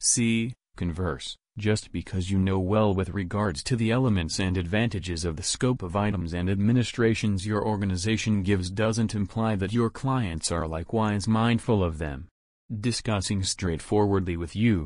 See, converse, just because you know well with regards to the elements and advantages of the scope of items and administrations your organization gives doesn't imply that your clients are likewise mindful of them. Discussing straightforwardly with you,